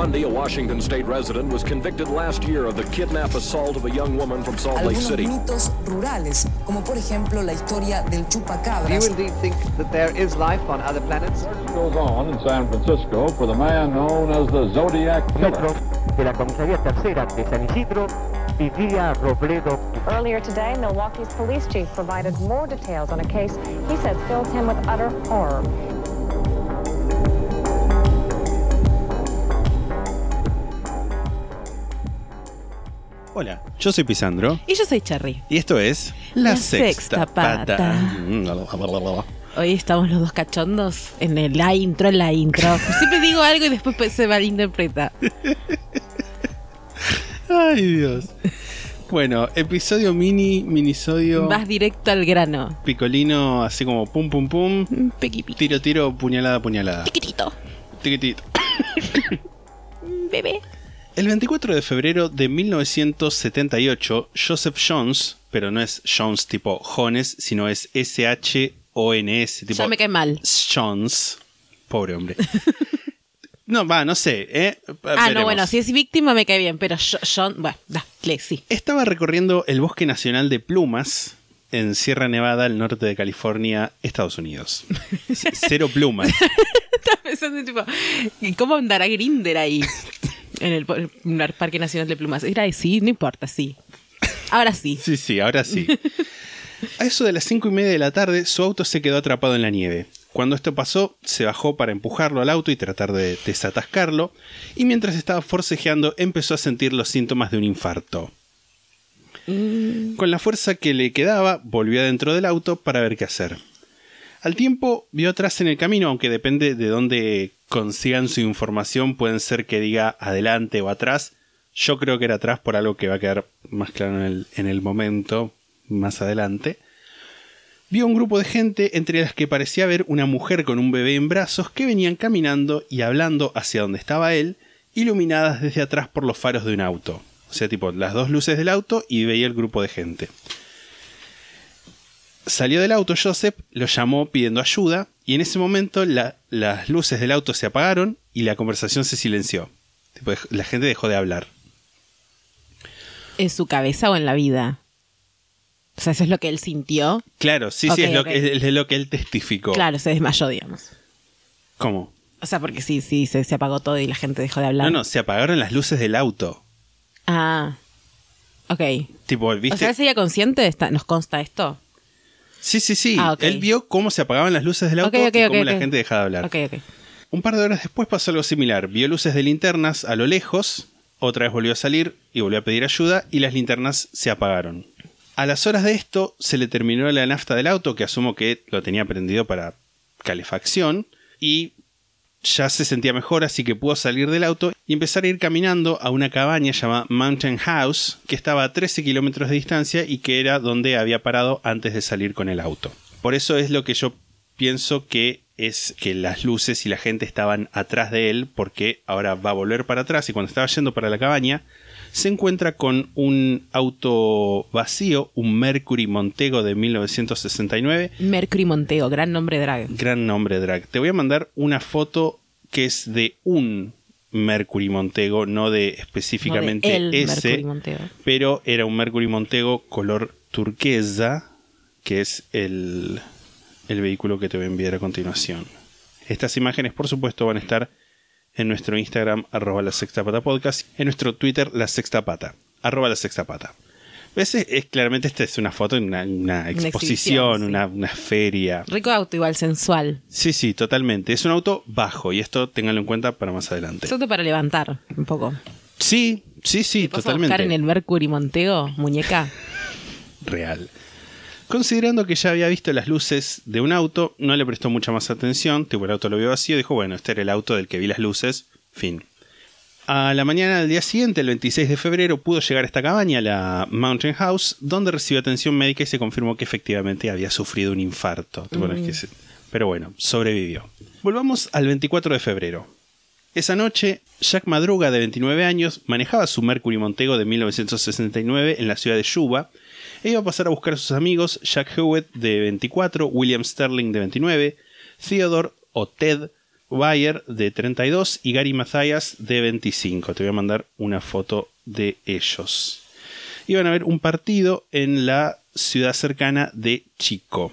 Bundy, a Washington state resident, was convicted last year of the kidnap assault of a young woman from Salt Lake City. mitos rurales, como por ejemplo la historia del Do you indeed think that there is life on other planets? goes on in San Francisco for the man known as the Zodiac Killer. De la comisaría tercera de San Isidro vivía Robledo. Earlier today, Milwaukee's police chief provided more details on a case he says fills him with utter horror. Hola, yo soy Pisandro Y yo soy Cherry. y esto es La, La Sexta, Sexta Pata. Pata. Mm, Hoy estamos los dos cachondos en el la intro, en la intro. Siempre digo algo y después se malinterpreta. Ay, Dios. Bueno, episodio mini, minisodio. Vas directo al grano. Picolino, así como pum pum pum. Pequi, pequi. Tiro, tiro, puñalada, puñalada. Chiquitito. Tiquitito. Bebé. El 24 de febrero de 1978, Joseph Jones, pero no es Jones tipo Jones, sino es S-H-O-N-S, tipo Ya me cae mal. Jones. Pobre hombre. no, va, no sé, ¿eh? Ah, Veremos. no, bueno, si es víctima me cae bien, pero yo- bueno, dale, sí. Estaba recorriendo el Bosque Nacional de Plumas en Sierra Nevada, al norte de California, Estados Unidos. C- Cero plumas. Estaba pensando, tipo, ¿y ¿cómo andará Grinder ahí? En el, en el Parque Nacional de Plumas. Era ahí, sí, no importa, sí. Ahora sí. Sí, sí, ahora sí. A eso de las cinco y media de la tarde, su auto se quedó atrapado en la nieve. Cuando esto pasó, se bajó para empujarlo al auto y tratar de desatascarlo, y mientras estaba forcejeando empezó a sentir los síntomas de un infarto. Con la fuerza que le quedaba, volvió adentro del auto para ver qué hacer. Al tiempo, vio atrás en el camino, aunque depende de dónde consigan su información, pueden ser que diga adelante o atrás. Yo creo que era atrás por algo que va a quedar más claro en el, en el momento, más adelante. Vio un grupo de gente entre las que parecía haber una mujer con un bebé en brazos que venían caminando y hablando hacia donde estaba él, iluminadas desde atrás por los faros de un auto. O sea, tipo, las dos luces del auto y veía el grupo de gente. Salió del auto Joseph, lo llamó pidiendo ayuda y en ese momento la- las luces del auto se apagaron y la conversación se silenció. Tipo, la gente dejó de hablar. ¿En su cabeza o en la vida? O sea, eso es lo que él sintió. Claro, sí, sí, es lo, ok. que, es lo que él testificó. Claro, se desmayó, digamos. ¿Cómo? O sea, porque sí, sí, se, se apagó todo y la gente dejó de hablar. No, no, se apagaron las luces del auto. Ah. Ok. Tipo, ¿viste? O sea, sería consciente de esta, ¿Nos consta esto? Sí, sí, sí. Ah. Él vio cómo se apagaban las luces del auto y cómo la gente dejaba de hablar. Un par de horas después pasó algo similar. Vio luces de linternas a lo lejos, otra vez volvió a salir y volvió a pedir ayuda y las linternas se apagaron. A las horas de esto se le terminó la nafta del auto, que asumo que lo tenía prendido para calefacción, y ya se sentía mejor, así que pudo salir del auto y empezar a ir caminando a una cabaña llamada Mountain House, que estaba a 13 kilómetros de distancia y que era donde había parado antes de salir con el auto. Por eso es lo que yo pienso que es que las luces y la gente estaban atrás de él, porque ahora va a volver para atrás y cuando estaba yendo para la cabaña, se encuentra con un auto vacío, un Mercury Montego de 1969, Mercury Montego, gran nombre drag. gran nombre drag. Te voy a mandar una foto que es de un Mercury Montego, no de específicamente No de ese, Mercury Montego. pero era un Mercury Montego color turquesa, que es el, el vehículo que te voy a enviar a continuación. Estas imágenes, por supuesto, van a estar en nuestro Instagram, arroba la sexta pata podcast, en nuestro Twitter, la sexta pata, arroba la sexta pata. ¿Ves? Es, es- claramente esta es una foto, una, una exposición, exhibición, sí. una, una feria. Rico auto, igual sensual. Sí, sí, totalmente. Es un auto bajo y esto ténganlo en cuenta para más adelante. Es auto para levantar un poco. Sí, sí, sí, ¿Te vas a totalmente. buscar en el Mercury Montego, muñeca? real. Considerando que ya había visto las luces de un auto, no le prestó mucha más atención, tipo el auto lo vio vacío, dijo, bueno, este era el auto del que vi las luces, fin. A la mañana del día siguiente, el 26 de febrero, pudo llegar a esta cabaña, la Mountain House, donde recibió atención médica y se confirmó que efectivamente había sufrido un infarto. Es que se- Pero bueno, sobrevivió. Volvamos al 24 de febrero. Esa noche, Jack Madruga, de 29 años, manejaba su Mercury Montego de 1969 en la ciudad de Yuba e iba a pasar a buscar a sus amigos Jack Hewitt, de 24, William Sterling, de 29, Theodore o Ted, Bayer, de 32, y Gary Mathias, de 25. Te voy a mandar una foto de ellos. Iban a ver un partido en la ciudad cercana de Chico.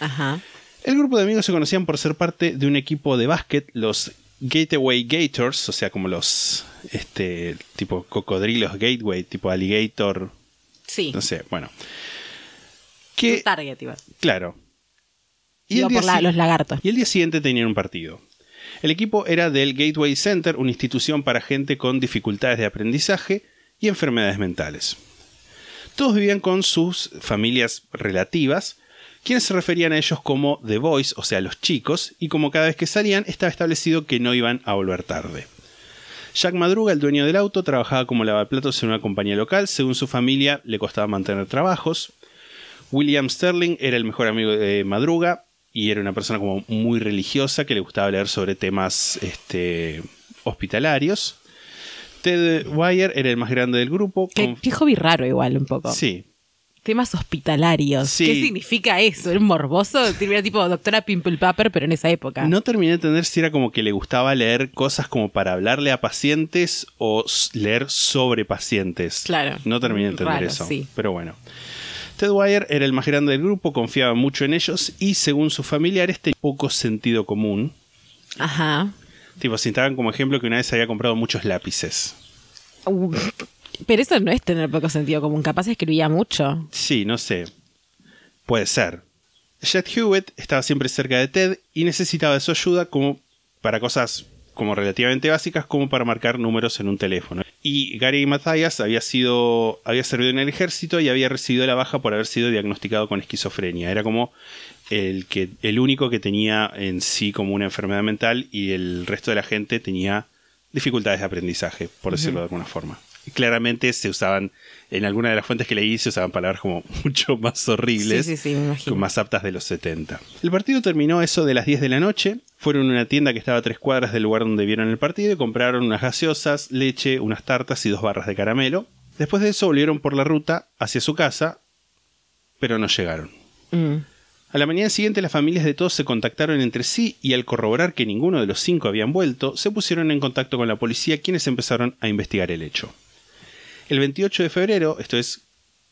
Ajá. El grupo de amigos se conocían por ser parte de un equipo de básquet, los Gateway Gators, o sea, como los este tipo cocodrilos Gateway, tipo alligator, Sí. no sé, bueno. Tu target, iba. claro. Y Iba el, día por la- los lagartos. y el día siguiente tenían un partido. El equipo era del Gateway Center, una institución para gente con dificultades de aprendizaje y enfermedades mentales. Todos vivían con sus familias relativas, quienes se referían a ellos como The Boys, o sea, los chicos, y como cada vez que salían estaba establecido que no iban a volver tarde. Jack Madruga, el dueño del auto, trabajaba como lavaplatos en una compañía local. Según su familia, le costaba mantener trabajos. William Sterling era el mejor amigo de Madruga y era una persona como muy religiosa que le gustaba leer sobre temas este, hospitalarios. Ted Wire era el más grande del grupo. Qué, con- qué hobby raro igual un poco. Sí, Temas hospitalarios. Sí. ¿Qué significa eso? ¿Es morboso? Era tipo doctora Pimple Popper, pero en esa época. No terminé de entender si era como que le gustaba leer cosas como para hablarle a pacientes o leer sobre pacientes. Claro. No terminé de entender Raro, eso. sí. Pero bueno. Ted Wire era el más grande del grupo, confiaba mucho en ellos y según sus familiares tenía poco sentido común. Ajá. Tipo, citaban como ejemplo que una vez había comprado muchos lápices. Pero eso no es tener poco sentido común. Capaz escribía mucho. Sí, no sé. Puede ser. Jet Hewitt estaba siempre cerca de Ted y necesitaba de su ayuda como para cosas como relativamente básicas como para marcar números en un teléfono. Y Gary Mathias había sido había servido en el ejército y había recibido la baja por haber sido diagnosticado con esquizofrenia. Era como el que el único que tenía en sí como una enfermedad mental y el resto de la gente tenía dificultades de aprendizaje, por decirlo de alguna forma. Claramente se usaban, en alguna de las fuentes que leí, se usaban palabras como mucho más horribles, Sí, sí, sí, me imagino. más aptas de los 70. El partido terminó eso de las 10 de la noche. Fueron a una tienda que estaba a tres cuadras del lugar donde vieron el partido y compraron unas gaseosas, leche, unas tartas y dos barras de caramelo. Después de eso volvieron por la ruta hacia su casa, pero no llegaron. Mm. A la mañana siguiente las familias de todos se contactaron entre sí y al corroborar que ninguno de los cinco habían vuelto, se pusieron en contacto con la policía quienes empezaron a investigar el hecho. El 28 de febrero, esto es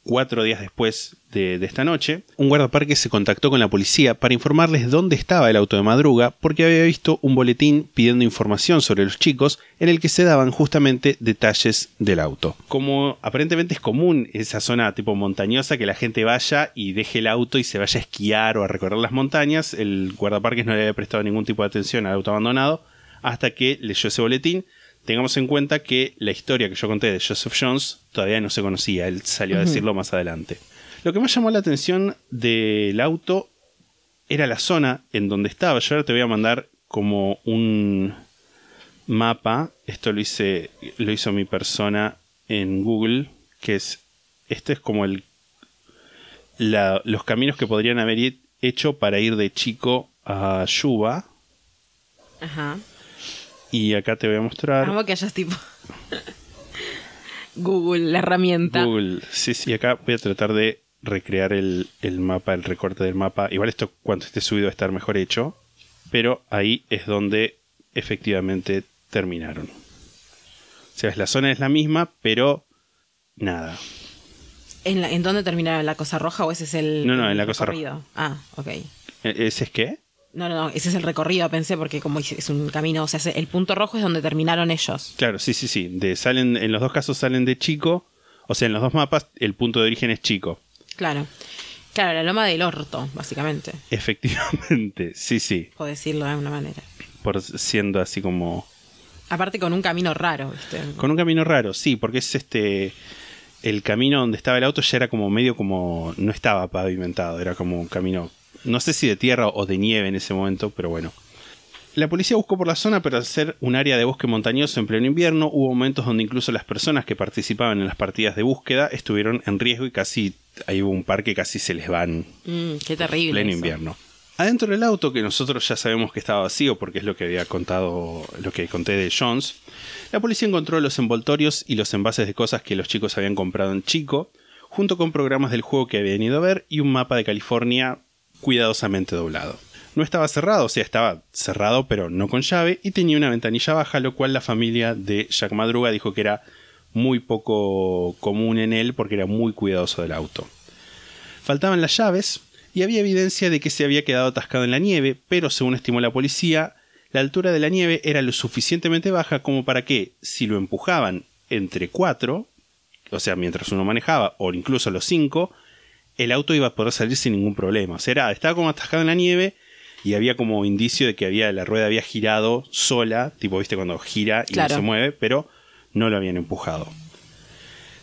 cuatro días después de, esta noche, un guardaparque se contactó con la policía para informarles dónde estaba el auto de madruga porque había visto un boletín pidiendo información sobre los chicos en el que se daban justamente detalles del auto. Como aparentemente es común esa zona tipo montañosa que la gente vaya y deje el auto y se vaya a esquiar o a recorrer las montañas, el guardaparques no le había prestado ningún tipo de atención al auto abandonado hasta que leyó ese boletín. Tengamos en cuenta que la historia que yo conté de Joseph Jones todavía no se conocía, él salió a decirlo más adelante. Lo que más llamó la atención del auto era la zona en donde estaba. Yo ahora te voy a mandar como un mapa. Esto lo hice, lo hizo mi persona en Google, que es este es como el la- los caminos que podrían haber hecho para ir de Chico a Yuba. Ajá. Y acá te voy a mostrar. Amo que hayas tipo. Google, la herramienta. Google. Sí, sí, acá voy a tratar de recrear el, el mapa, el recorte del mapa. Igual esto cuando esté subido va a estar mejor hecho. Pero ahí es donde efectivamente terminaron. O sea, la zona es la misma, pero nada. ¿En, la- ¿En dónde terminaba la cosa roja o ese es el. No, no, en la cosa recorrido? Ah, ok. ¿E- ¿Ese es qué? No, no, no, ese es el recorrido, pensé, porque como es un camino, o sea, el punto rojo es donde terminaron ellos. Claro, sí, sí, sí. De, salen, en los dos casos salen de Chico. O sea, en los dos mapas el punto de origen es Chico. Claro. Claro, la loma del orto, básicamente, Efectivamente, sí, sí. por decirlo de alguna manera. Por siendo así como Aparte con un camino raro, ¿viste? Con un camino raro, sí, porque es este. El camino donde estaba el auto ya era como medio como. No estaba pavimentado, era como un camino. No sé si de tierra o de nieve en ese momento, pero bueno. La policía buscó por la zona, pero al ser un área de bosque montañoso en pleno invierno, hubo momentos donde incluso las personas que participaban en las partidas de búsqueda estuvieron en riesgo y casi. Ahí hubo un par que casi se les van Mm, qué terrible. pleno eso. invierno. Adentro del auto, que nosotros ya sabemos que estaba vacío porque es lo que había contado, lo que conté de Jones, la policía encontró los envoltorios y los envases de cosas que los chicos habían comprado en Chico, junto con programas del juego que habían ido a ver y un mapa de California cuidadosamente doblado. No estaba cerrado, o sea, estaba cerrado pero no con llave y tenía una ventanilla baja, lo cual la familia de Jack Madruga dijo que era muy poco común en él porque era muy cuidadoso del auto. Faltaban las llaves y había evidencia de que se había quedado atascado en la nieve, pero según estimó la policía, la altura de la nieve era lo suficientemente baja como para que, si lo empujaban entre cuatro, o sea, mientras uno manejaba, o incluso los cinco, el auto iba a poder salir sin ningún problema. O sea, era- estaba como atascado en la nieve y había como indicio de que había, la rueda había girado sola, tipo, viste, cuando gira y Claro. no se mueve, pero no lo habían empujado.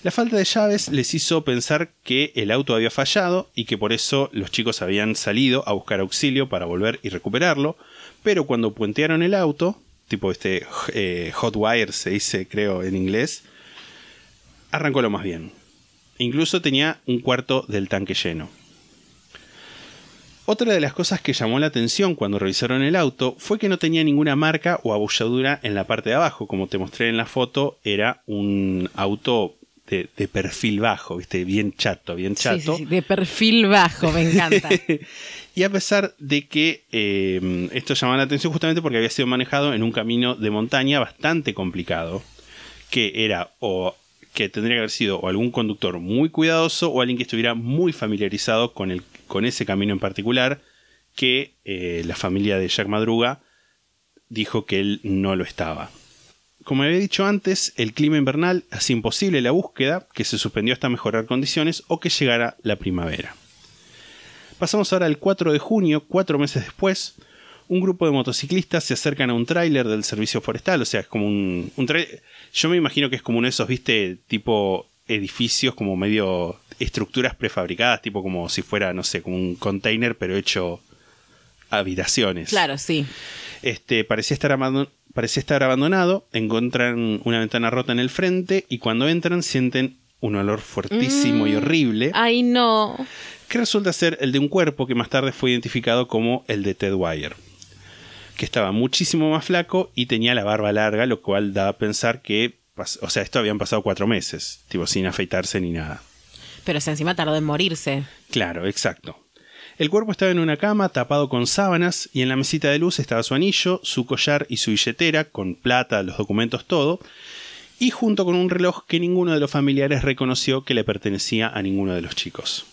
La falta de llaves les hizo pensar que el auto había fallado y que por eso los chicos habían salido a buscar auxilio para volver y recuperarlo, pero cuando puentearon el auto, tipo este eh, hot wire se dice creo en inglés, arrancó lo más bien. Incluso tenía un cuarto del tanque lleno. Otra de las cosas que llamó la atención cuando revisaron el auto fue que no tenía ninguna marca o abolladura en la parte de abajo. Como te mostré en la foto, era un auto de, de perfil bajo, ¿viste? Bien chato, bien Sí, chato. sí, sí, de perfil bajo, me encanta. y a pesar de que eh, esto llamaba la atención justamente porque había sido manejado en un camino de montaña bastante complicado, que era o que tendría que haber sido o algún conductor muy cuidadoso o alguien que estuviera muy familiarizado con, el, con ese camino en particular, que eh, la familia de Jack Madruga dijo que él no lo estaba. Como había dicho antes, el clima invernal hacía imposible la búsqueda, que se suspendió hasta mejorar condiciones o que llegara la primavera. Pasamos ahora al 4 de junio, cuatro meses después. Un grupo de motociclistas se acercan a un tráiler del servicio forestal, o sea, es como un, un Yo me imagino que es como uno de esos, viste, tipo edificios, como medio estructuras prefabricadas, tipo como si fuera, no sé, como un container, pero hecho habitaciones. claro, sí. Este, parecía estar, abandon- parecía estar abandonado, encuentran una ventana rota en el frente y cuando entran sienten un olor fuertísimo y horrible Ay, no. que resulta ser el de un cuerpo que más tarde fue identificado como el de Ted Wire, que estaba muchísimo más flaco y tenía la barba larga, lo cual da a pensar que, o sea, esto habían pasado cuatro meses, tipo sin afeitarse ni nada. Pero si encima tardó en morirse. Claro, exacto. El cuerpo estaba en una cama tapado con sábanas y en la mesita de luz estaba su anillo, su collar y su billetera con plata, los documentos, todo, y junto con un reloj que ninguno de los familiares reconoció que le pertenecía a ninguno de los chicos.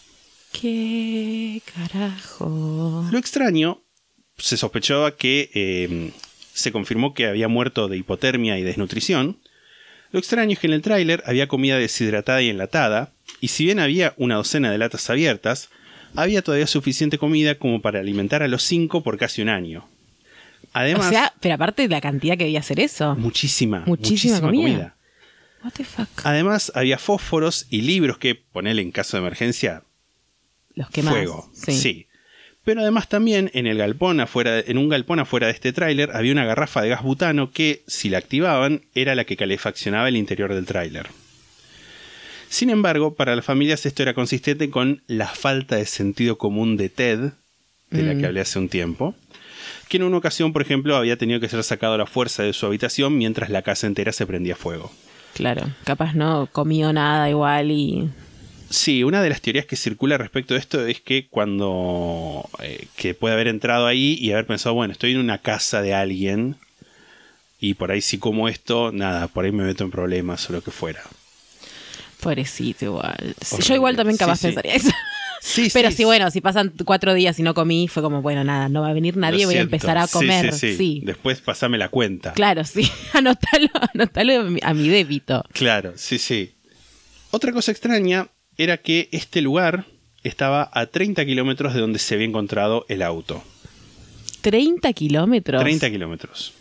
¿Qué carajo? Lo extraño, se sospechaba que eh, se confirmó que había muerto de hipotermia y desnutrición. Lo extraño es que en el tráiler había comida deshidratada y enlatada, y si bien había una docena de latas abiertas, había todavía suficiente comida como para alimentar a los cinco por casi un año. Además, o sea, pero aparte de la cantidad que debía hacer eso. muchísima, muchísima muchísima, comida. comida. What the fuck. Además, había fósforos y libros que, ponele en caso de emergencia, Los fuego. Sí. Sí. Pero además también en el galpón afuera, en un galpón afuera de este tráiler había una garrafa de gas butano que, si la activaban, era la que calefaccionaba el interior del tráiler. Sin embargo, para las familias esto era consistente con la falta de sentido común de Ted, de la que hablé hace un tiempo, que en una ocasión, por ejemplo, había tenido que ser sacado a la fuerza de su habitación mientras la casa entera se prendía fuego. Claro. Capaz no comió nada igual y. Sí, una de las teorías que circula respecto de esto es que cuando eh, que puede haber entrado ahí y haber pensado, bueno, estoy en una casa de alguien y por ahí si como esto, nada, por ahí me meto en problemas o lo que fuera. Pobrecito igual. Sí, yo igual también capaz sí. pensaría eso. Sí, Pero sí, bueno, si pasan cuatro días y no comí, fue como, bueno, nada, no va a venir nadie, lo voy a empezar a comer. Sí, Después pasame la cuenta. Claro, sí. Anotalo, anotalo a mi- a mi débito. Claro, sí, sí. Otra cosa extraña era que este lugar estaba a 30 kilómetros de donde se había encontrado el auto. 30 kilómetros. 30 kilómetros.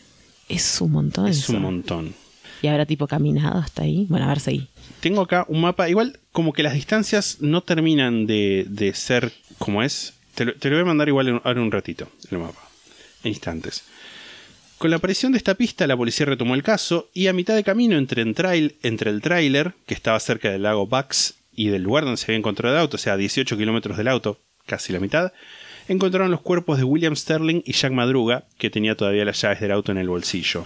Es un montón. Es eso. un montón. Y habrá tipo caminado hasta ahí. Bueno, a ver, seguí. Tengo acá un mapa. Igual, como que las distancias no terminan de, de ser como es. Te lo, te lo voy a mandar igual ahora un ratito, el mapa. En instantes. Con la aparición de esta pista, la policía retomó el caso y a mitad de camino entre, en trail- entre el tráiler, que estaba cerca del lago Bucks, y del lugar donde se había encontrado el auto, o sea, a 18 kilómetros del auto, casi la mitad, encontraron los cuerpos de William Sterling y Jack Madruga, que tenía todavía las llaves del auto en el bolsillo.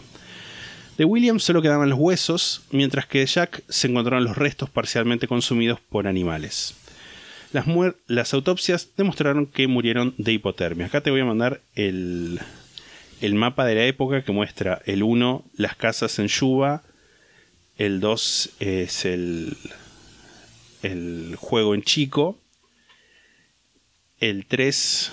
De William solo quedaban los huesos, mientras que de Jack se encontraron los restos parcialmente consumidos por animales. Las, las autopsias demostraron que murieron de hipotermia. Acá te voy a mandar el, el mapa de la época que muestra el 1, las casas en Yuba, el 2 es el, el juego en Chico, el 3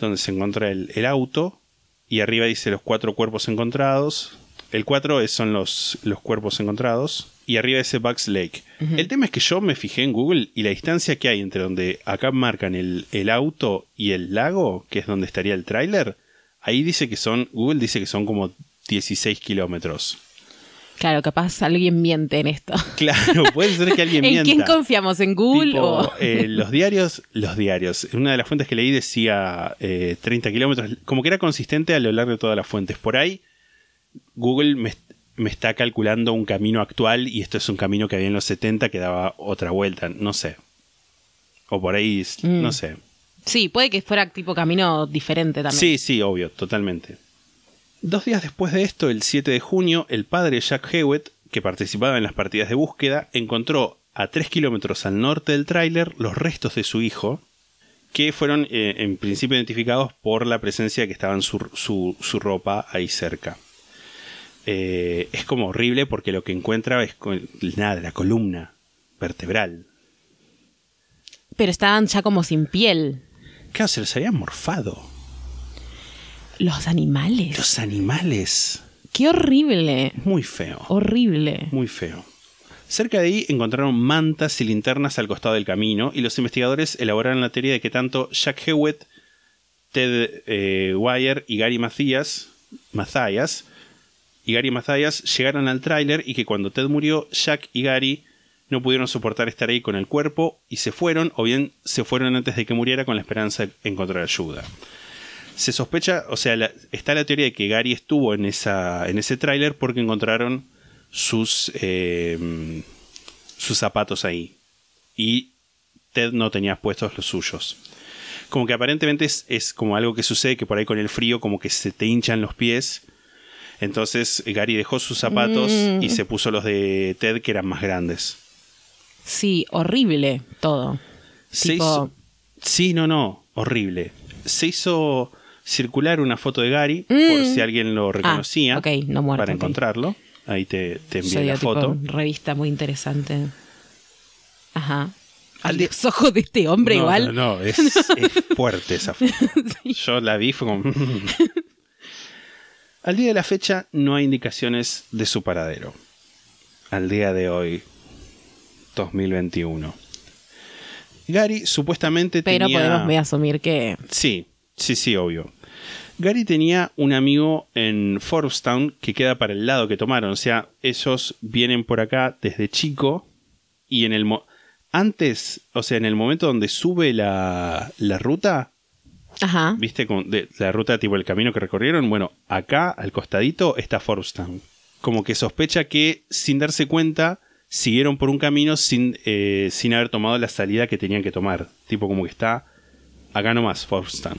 donde se encuentra el, el auto y arriba dice los cuatro cuerpos encontrados. El 4 es- son los, los cuerpos encontrados y arriba dice Bugs Lake. El tema es que yo me fijé en Google y la distancia que hay entre donde acá marcan el, el auto y el lago, que es donde estaría el tráiler, ahí dice que son, Google dice que son como 16 kilómetros. Claro, capaz alguien miente en esto. Claro, puede ser que alguien ¿En mienta. quién confiamos? ¿En Google Tipo, o...? eh, los diarios, los diarios. Una de las fuentes que leí decía eh, 30 kilómetros, como que era consistente a lo largo de todas las fuentes. Por ahí, Google me, me está calculando un camino actual y esto es un camino que había en los 70 que daba otra vuelta, no sé. O por ahí, Mm. no sé. Sí, puede que fuera tipo camino diferente también. Sí, sí, obvio, totalmente. Dos días después de esto, el 7 de junio, el padre Jack Hewitt, que participaba en las partidas de búsqueda, encontró a 3 kilómetros al norte del tráiler los restos de su hijo, que fueron eh, en principio identificados por la presencia que estaba en su, su- su ropa ahí cerca. Eh, es como horrible porque lo que encuentra es nada, la columna vertebral. Pero estaban ya como sin piel. Claro, se los había morfado. Los animales. Los animales. Qué horrible. Muy feo. Horrible. Muy feo. Cerca de ahí encontraron mantas y linternas al costado del camino y los investigadores elaboraron la teoría de que tanto Jack Hewitt, Ted eh, Wire y Gary Mathias, Mathias y Gary Mathias llegaron al tráiler y que cuando Ted murió, Jack y Gary no pudieron soportar estar ahí con el cuerpo y se fueron o bien se fueron antes de que muriera con la esperanza de encontrar ayuda. Se sospecha, o sea, la- está la teoría de que Gary estuvo en, esa, en ese tráiler porque encontraron sus, eh, sus zapatos ahí. Y Ted no tenía puestos los suyos. Como que aparentemente es, es como algo que sucede que por ahí con el frío como que se te hinchan los pies. Entonces Gary dejó sus zapatos Mm. y se puso los de Ted que eran más grandes. Sí, horrible todo. Se Tipo- hizo- Sí, no, no, horrible. Se hizo circular una foto de Gary por si alguien lo reconocía Mm. Ah, no muerto, para encontrarlo. Ahí te, te envié la tipo, foto. revista muy interesante. Ajá. Al día- los ojos de este hombre no, igual. No, no, es, es fuerte esa foto. Yo la vi, fue como. Al día de la fecha no hay indicaciones de su paradero. Al día de hoy, 2021. Gary supuestamente Pero tenía. podemos asumir que. Sí, sí, sí, obvio. Gary tenía un amigo en Forbstown que queda para el lado que tomaron. O sea, ellos vienen por acá desde chico y en el... mo- antes, o sea, en el momento donde sube la, la ruta, Ajá. ¿viste? Con- de- la ruta tipo el camino que recorrieron, bueno, acá al costadito está Forbstown. Como que sospecha que sin darse cuenta siguieron por un camino sin, eh, sin haber tomado la salida que tenían que tomar. Tipo como que está acá nomás, Forbstown.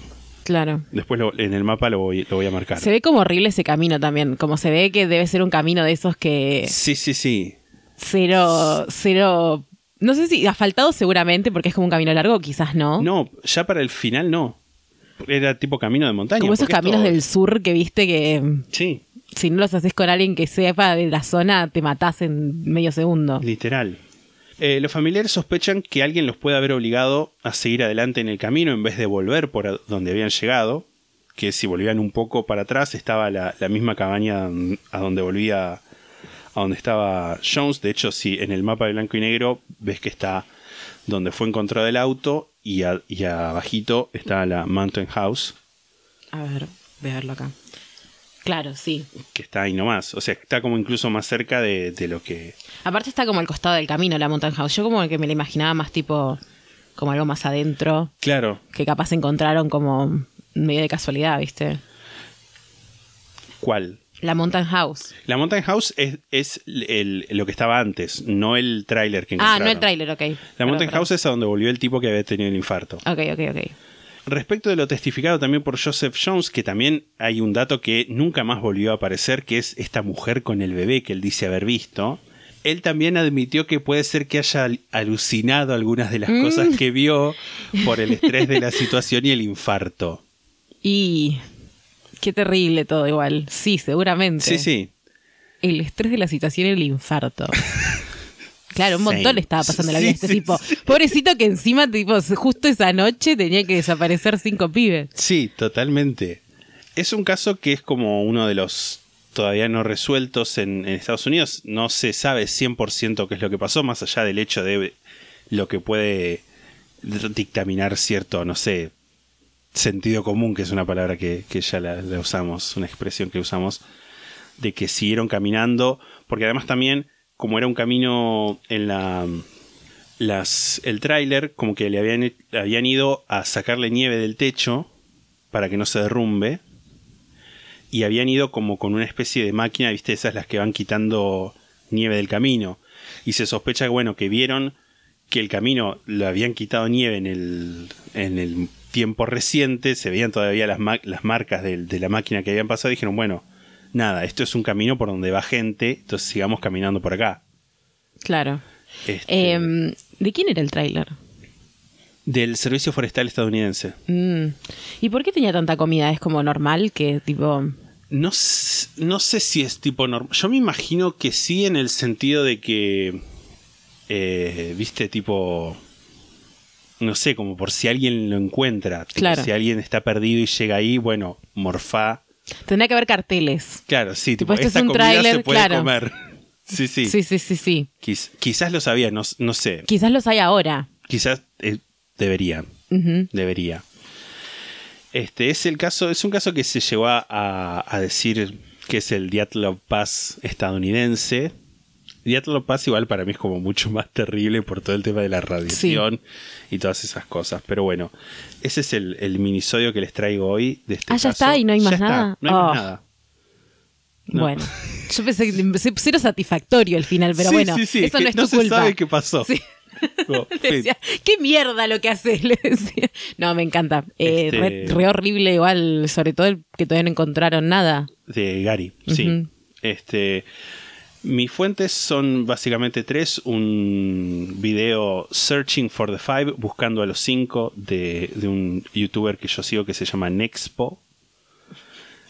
Claro. Después lo- en el mapa lo voy, lo voy a marcar. Se ve como horrible ese camino también. Como se ve que debe ser un camino de esos que. Sí, sí, sí. Cero. Cero. No sé si asfaltado seguramente porque es como un camino largo, quizás no. No, ya para el final no. Era tipo camino de montaña. como esos caminos del sur que viste que Sí, si no los haces con alguien que sepa de la zona, te matás en medio segundo. literal. Eh, los familiares sospechan que alguien los puede haber obligado a seguir adelante en el camino en vez de volver por donde habían llegado. Que si volvían un poco para atrás estaba la, misma cabaña a donde volvía, a donde estaba Jones. De hecho, si en el mapa de blanco y negro ves que está donde fue encontrado el auto y, a- abajito está la Mountain House. A ver, voy acá. Claro, sí. que está ahí nomás. O sea, está como incluso más cerca de, de lo que. Aparte está como al costado del camino la Mountain House. Yo como que me la imaginaba más tipo como algo más adentro, Claro, que capaz encontraron como medio de casualidad, ¿viste? ¿cuál? La Mountain House. La Mountain House es, es el- lo que estaba antes, no el tráiler que Ah, encontraron. no el tráiler, ok. La Mountain. House es a donde volvió el tipo que había tenido el infarto. Ok, ok, ok. Respecto de lo testificado también por Joseph Jones, que también hay un dato que nunca más volvió a aparecer, que es esta mujer con el bebé que él dice haber visto. Él también admitió que puede ser que haya al- alucinado algunas de las Mm. cosas que vio por el estrés de la situación y el infarto. Y qué terrible todo igual. Sí, seguramente. Sí, sí. El estrés de la situación y el infarto. Claro, un montón le estaba pasando la vida a este tipo. Pobrecito que encima, tipo, justo esa noche tenía que desaparecer cinco pibes. Sí, totalmente. Es un caso que es como uno de los todavía no resueltos en, en Estados Unidos. No se sabe 100% qué es lo que pasó, más allá del hecho de lo que puede dictaminar cierto, no sé, sentido común, que es una palabra que, que ya la, la usamos, una expresión que usamos, de que siguieron caminando, porque además también, como era un camino en la... Las, el tráiler como que le habían, habían ido a sacarle nieve del techo para que no se derrumbe. Y habían ido como con una especie de máquina, viste, esas las que van quitando nieve del camino. Y se sospecha bueno, que vieron que el camino lo habían quitado nieve en el, en el tiempo reciente, se veían todavía las, las marcas del- de, la máquina que habían pasado y dijeron, bueno, nada, esto es un camino por donde va gente, entonces sigamos caminando por acá. Claro. Este, Em, ¿De quién era el tráiler? del Servicio Forestal estadounidense. Mm. ¿Y por qué tenía tanta comida? ¿Es como normal que tipo... No, no sé si es tipo normal. Yo me imagino que sí en el sentido de que, eh, viste, tipo, no sé, como por si alguien lo encuentra. Tipo, Claro. Si alguien está perdido y llega ahí, bueno, morfá. Tendría que haber carteles. Claro, sí, Tipo, este es esta un comida se puede claro. comer. Sí, sí. Sí, sí, sí, sí. Quiz- quizás lo sabía, no, no sé. Quizás los hay ahora. Quizás eh, debería. Debería. Este es el caso, es un caso que se llegó a, a decir que es el Dyatlov Pass estadounidense. Dyatlov Pass igual para mí es como mucho más terrible por todo el tema de la radiación y todas esas cosas. Pero bueno, ese es el, el minisodio que les traigo hoy de este Ah, ya caso. está, y no hay Ya más está, nada. No hay Oh. más nada. No. Bueno, yo pensé que pensé- cero satisfactorio el final, pero Sí, bueno, sí, sí, eso que no es no tu se culpa. sabe qué pasó. Como, decía, qué mierda lo que haces, le decía. No, me encanta. Eh, Este- re, re horrible igual, sobre todo el que todavía no encontraron nada. de Gary, sí. Este, mis fuentes son básicamente tres: un video Searching for the Five, buscando a los cinco, de, de un youtuber que yo sigo que se llama Nexpo.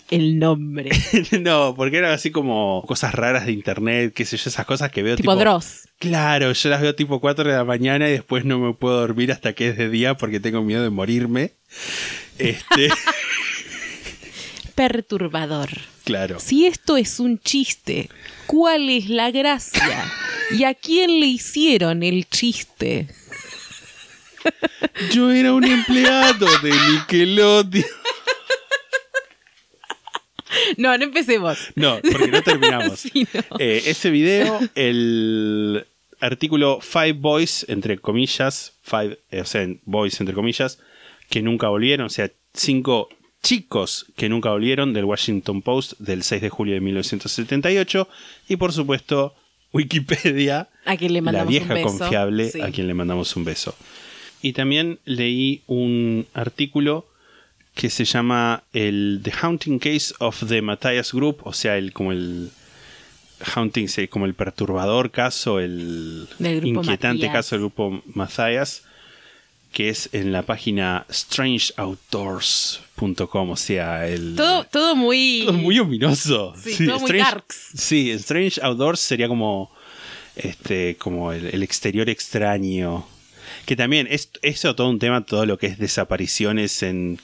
El nombre. no, porque eran así como cosas raras de internet, qué sé yo, esas cosas que veo tipo tipo. Dross. Claro, yo las veo tipo 4 de la mañana y después no me puedo dormir hasta que es de día porque tengo miedo de morirme. Este, Perturbador. claro. Si esto es un chiste, ¿cuál es la gracia? ¿Y a quién le hicieron el chiste? Yo era un empleado de Nickelodeon. No, no empecemos. No, porque no terminamos. Sí, no. Eh, ese video, el artículo Five Boys, entre comillas, five, eh, o sea, boys, entre comillas, que nunca volvieron, o sea, cinco chicos que nunca volvieron del Washington Post del 6 de julio de 1978 y por supuesto Wikipedia, A quien le la vieja un beso. confiable Sí. a quien le mandamos un beso. Y también leí un artículo que se llama el The Haunting Case of the Matthias Group, o sea, el como el haunting, como el perturbador caso, el inquietante caso del grupo Matthias, que es en la página strangeoutdoors.com, o sea, el Todo, todo muy. todo muy ominoso. Sí, todo muy darks. Sí, Strange Outdoors sería como este como el, el exterior extraño. Que también es eso todo un tema, todo lo que es desapariciones en,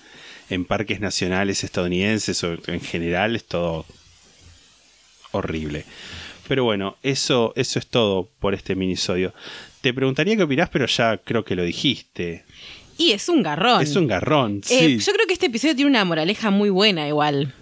en parques nacionales estadounidenses o en general es todo horrible. Pero bueno, eso, eso es todo por este minisodio. Te preguntaría qué opinás, pero ya creo que lo dijiste. Y es un garrón. Es un garrón, Eh, sí. Yo creo que este episodio tiene una moraleja muy buena igual.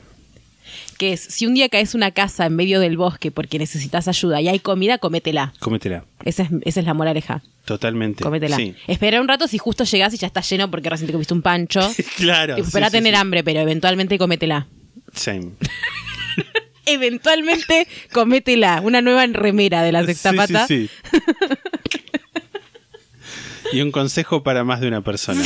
Que es, si un día caes una casa en medio del bosque porque necesitas ayuda y hay comida, cométela. Cómetela. Esa es, esa es la moraleja. Totalmente. Cométela. Sí. Espera un rato si justo llegás y ya está lleno porque recién te comiste un pancho. Claro. Sí, espera a sí, tener hambre, pero eventualmente cométela. Same. Eventualmente cométela. Una nueva remera de la sexta pata. sí, sí. y un consejo para más de una persona.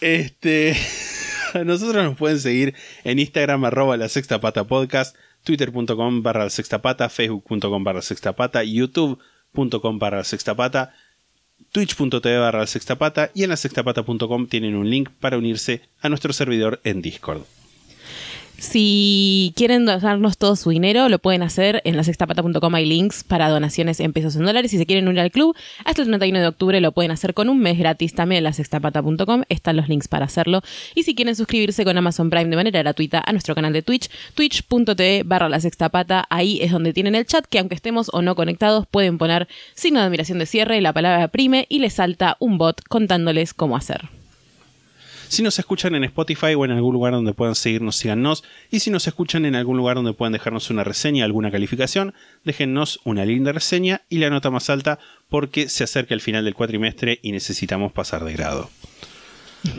Este. A nosotros nos pueden seguir en Instagram arroba la sexta pata podcast, twitter.com barra la sexta pata, facebook.com barra la sexta pata, youtube.com barra la sexta pata, twitch.tv barra la sexta pata y en la sextapata.com tienen un link para unirse a nuestro servidor en Discord. Si quieren donarnos todo su dinero, lo pueden hacer en la sextapata.com. Hay links para donaciones en pesos en dólares. Si se quieren unir al club, hasta el 31 de octubre lo pueden hacer con un mes gratis también en la sextapata.com. Están los links para hacerlo. Y si quieren suscribirse con Amazon Prime de manera gratuita a nuestro canal de Twitch, twitch.tv barra la sextapata. Ahí es donde tienen el chat que aunque estemos o no conectados, pueden poner signo de admiración de cierre la palabra prime y les salta un bot contándoles cómo hacer. Si nos escuchan en Spotify o en algún lugar donde puedan seguirnos, síganos. Y si nos escuchan en algún lugar donde puedan dejarnos una reseña, alguna calificación, déjennos una linda reseña y la nota más alta porque se acerca el final del cuatrimestre y necesitamos pasar de grado.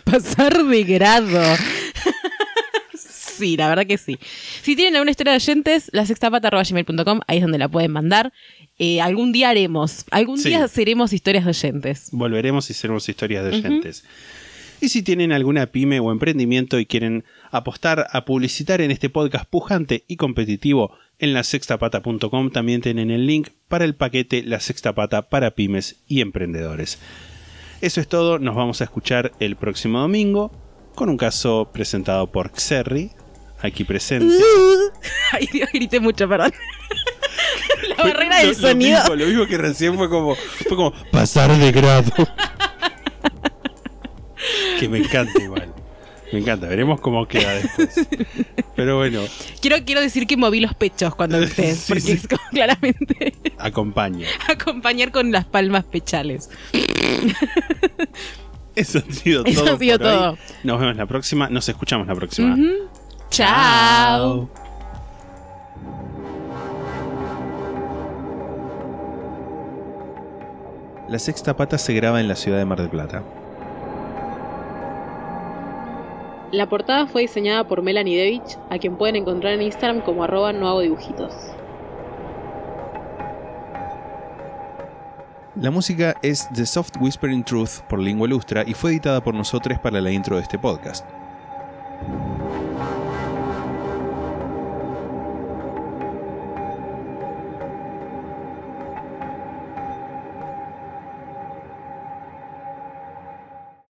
Pasar de grado. sí, la verdad que sí. Si tienen alguna historia de oyentes, la sextapata.gmail.com, ahí es donde la pueden mandar. Eh, algún día haremos, algún Sí. día seremos historias de oyentes. Volveremos y seremos historias de oyentes. Y si tienen alguna pyme o emprendimiento y quieren apostar a publicitar en este podcast pujante y competitivo en la sextapata.com, también tienen el link para el paquete La Sexta Pata para pymes y emprendedores. Eso es todo, nos vamos a escuchar el próximo domingo con un caso presentado por Xerri, aquí presente. Ay, Dios, grité mucho, perdón. la barrera del lo sonido. mismo, lo mismo que recién fue como, fue como pasar de grado. que me encanta igual. Me encanta, veremos cómo queda después. Pero bueno, Quiero, quiero decir que moví los pechos cuando grité, Sí, porque sí. es como claramente acompaña. acompañar con las palmas pechales. Eso ha sido Eso todo. ha sido por hoy. todo. Nos vemos la próxima, nos escuchamos la próxima. Chao. La sexta pata se graba en la ciudad de Mar del Plata. La portada fue diseñada por Melanie Devich, a quien pueden encontrar en Instagram como arroba no hago dibujitos. La música es The Soft Whispering Truth por Lingua Ilustra y fue editada por nosotros para la intro de este podcast.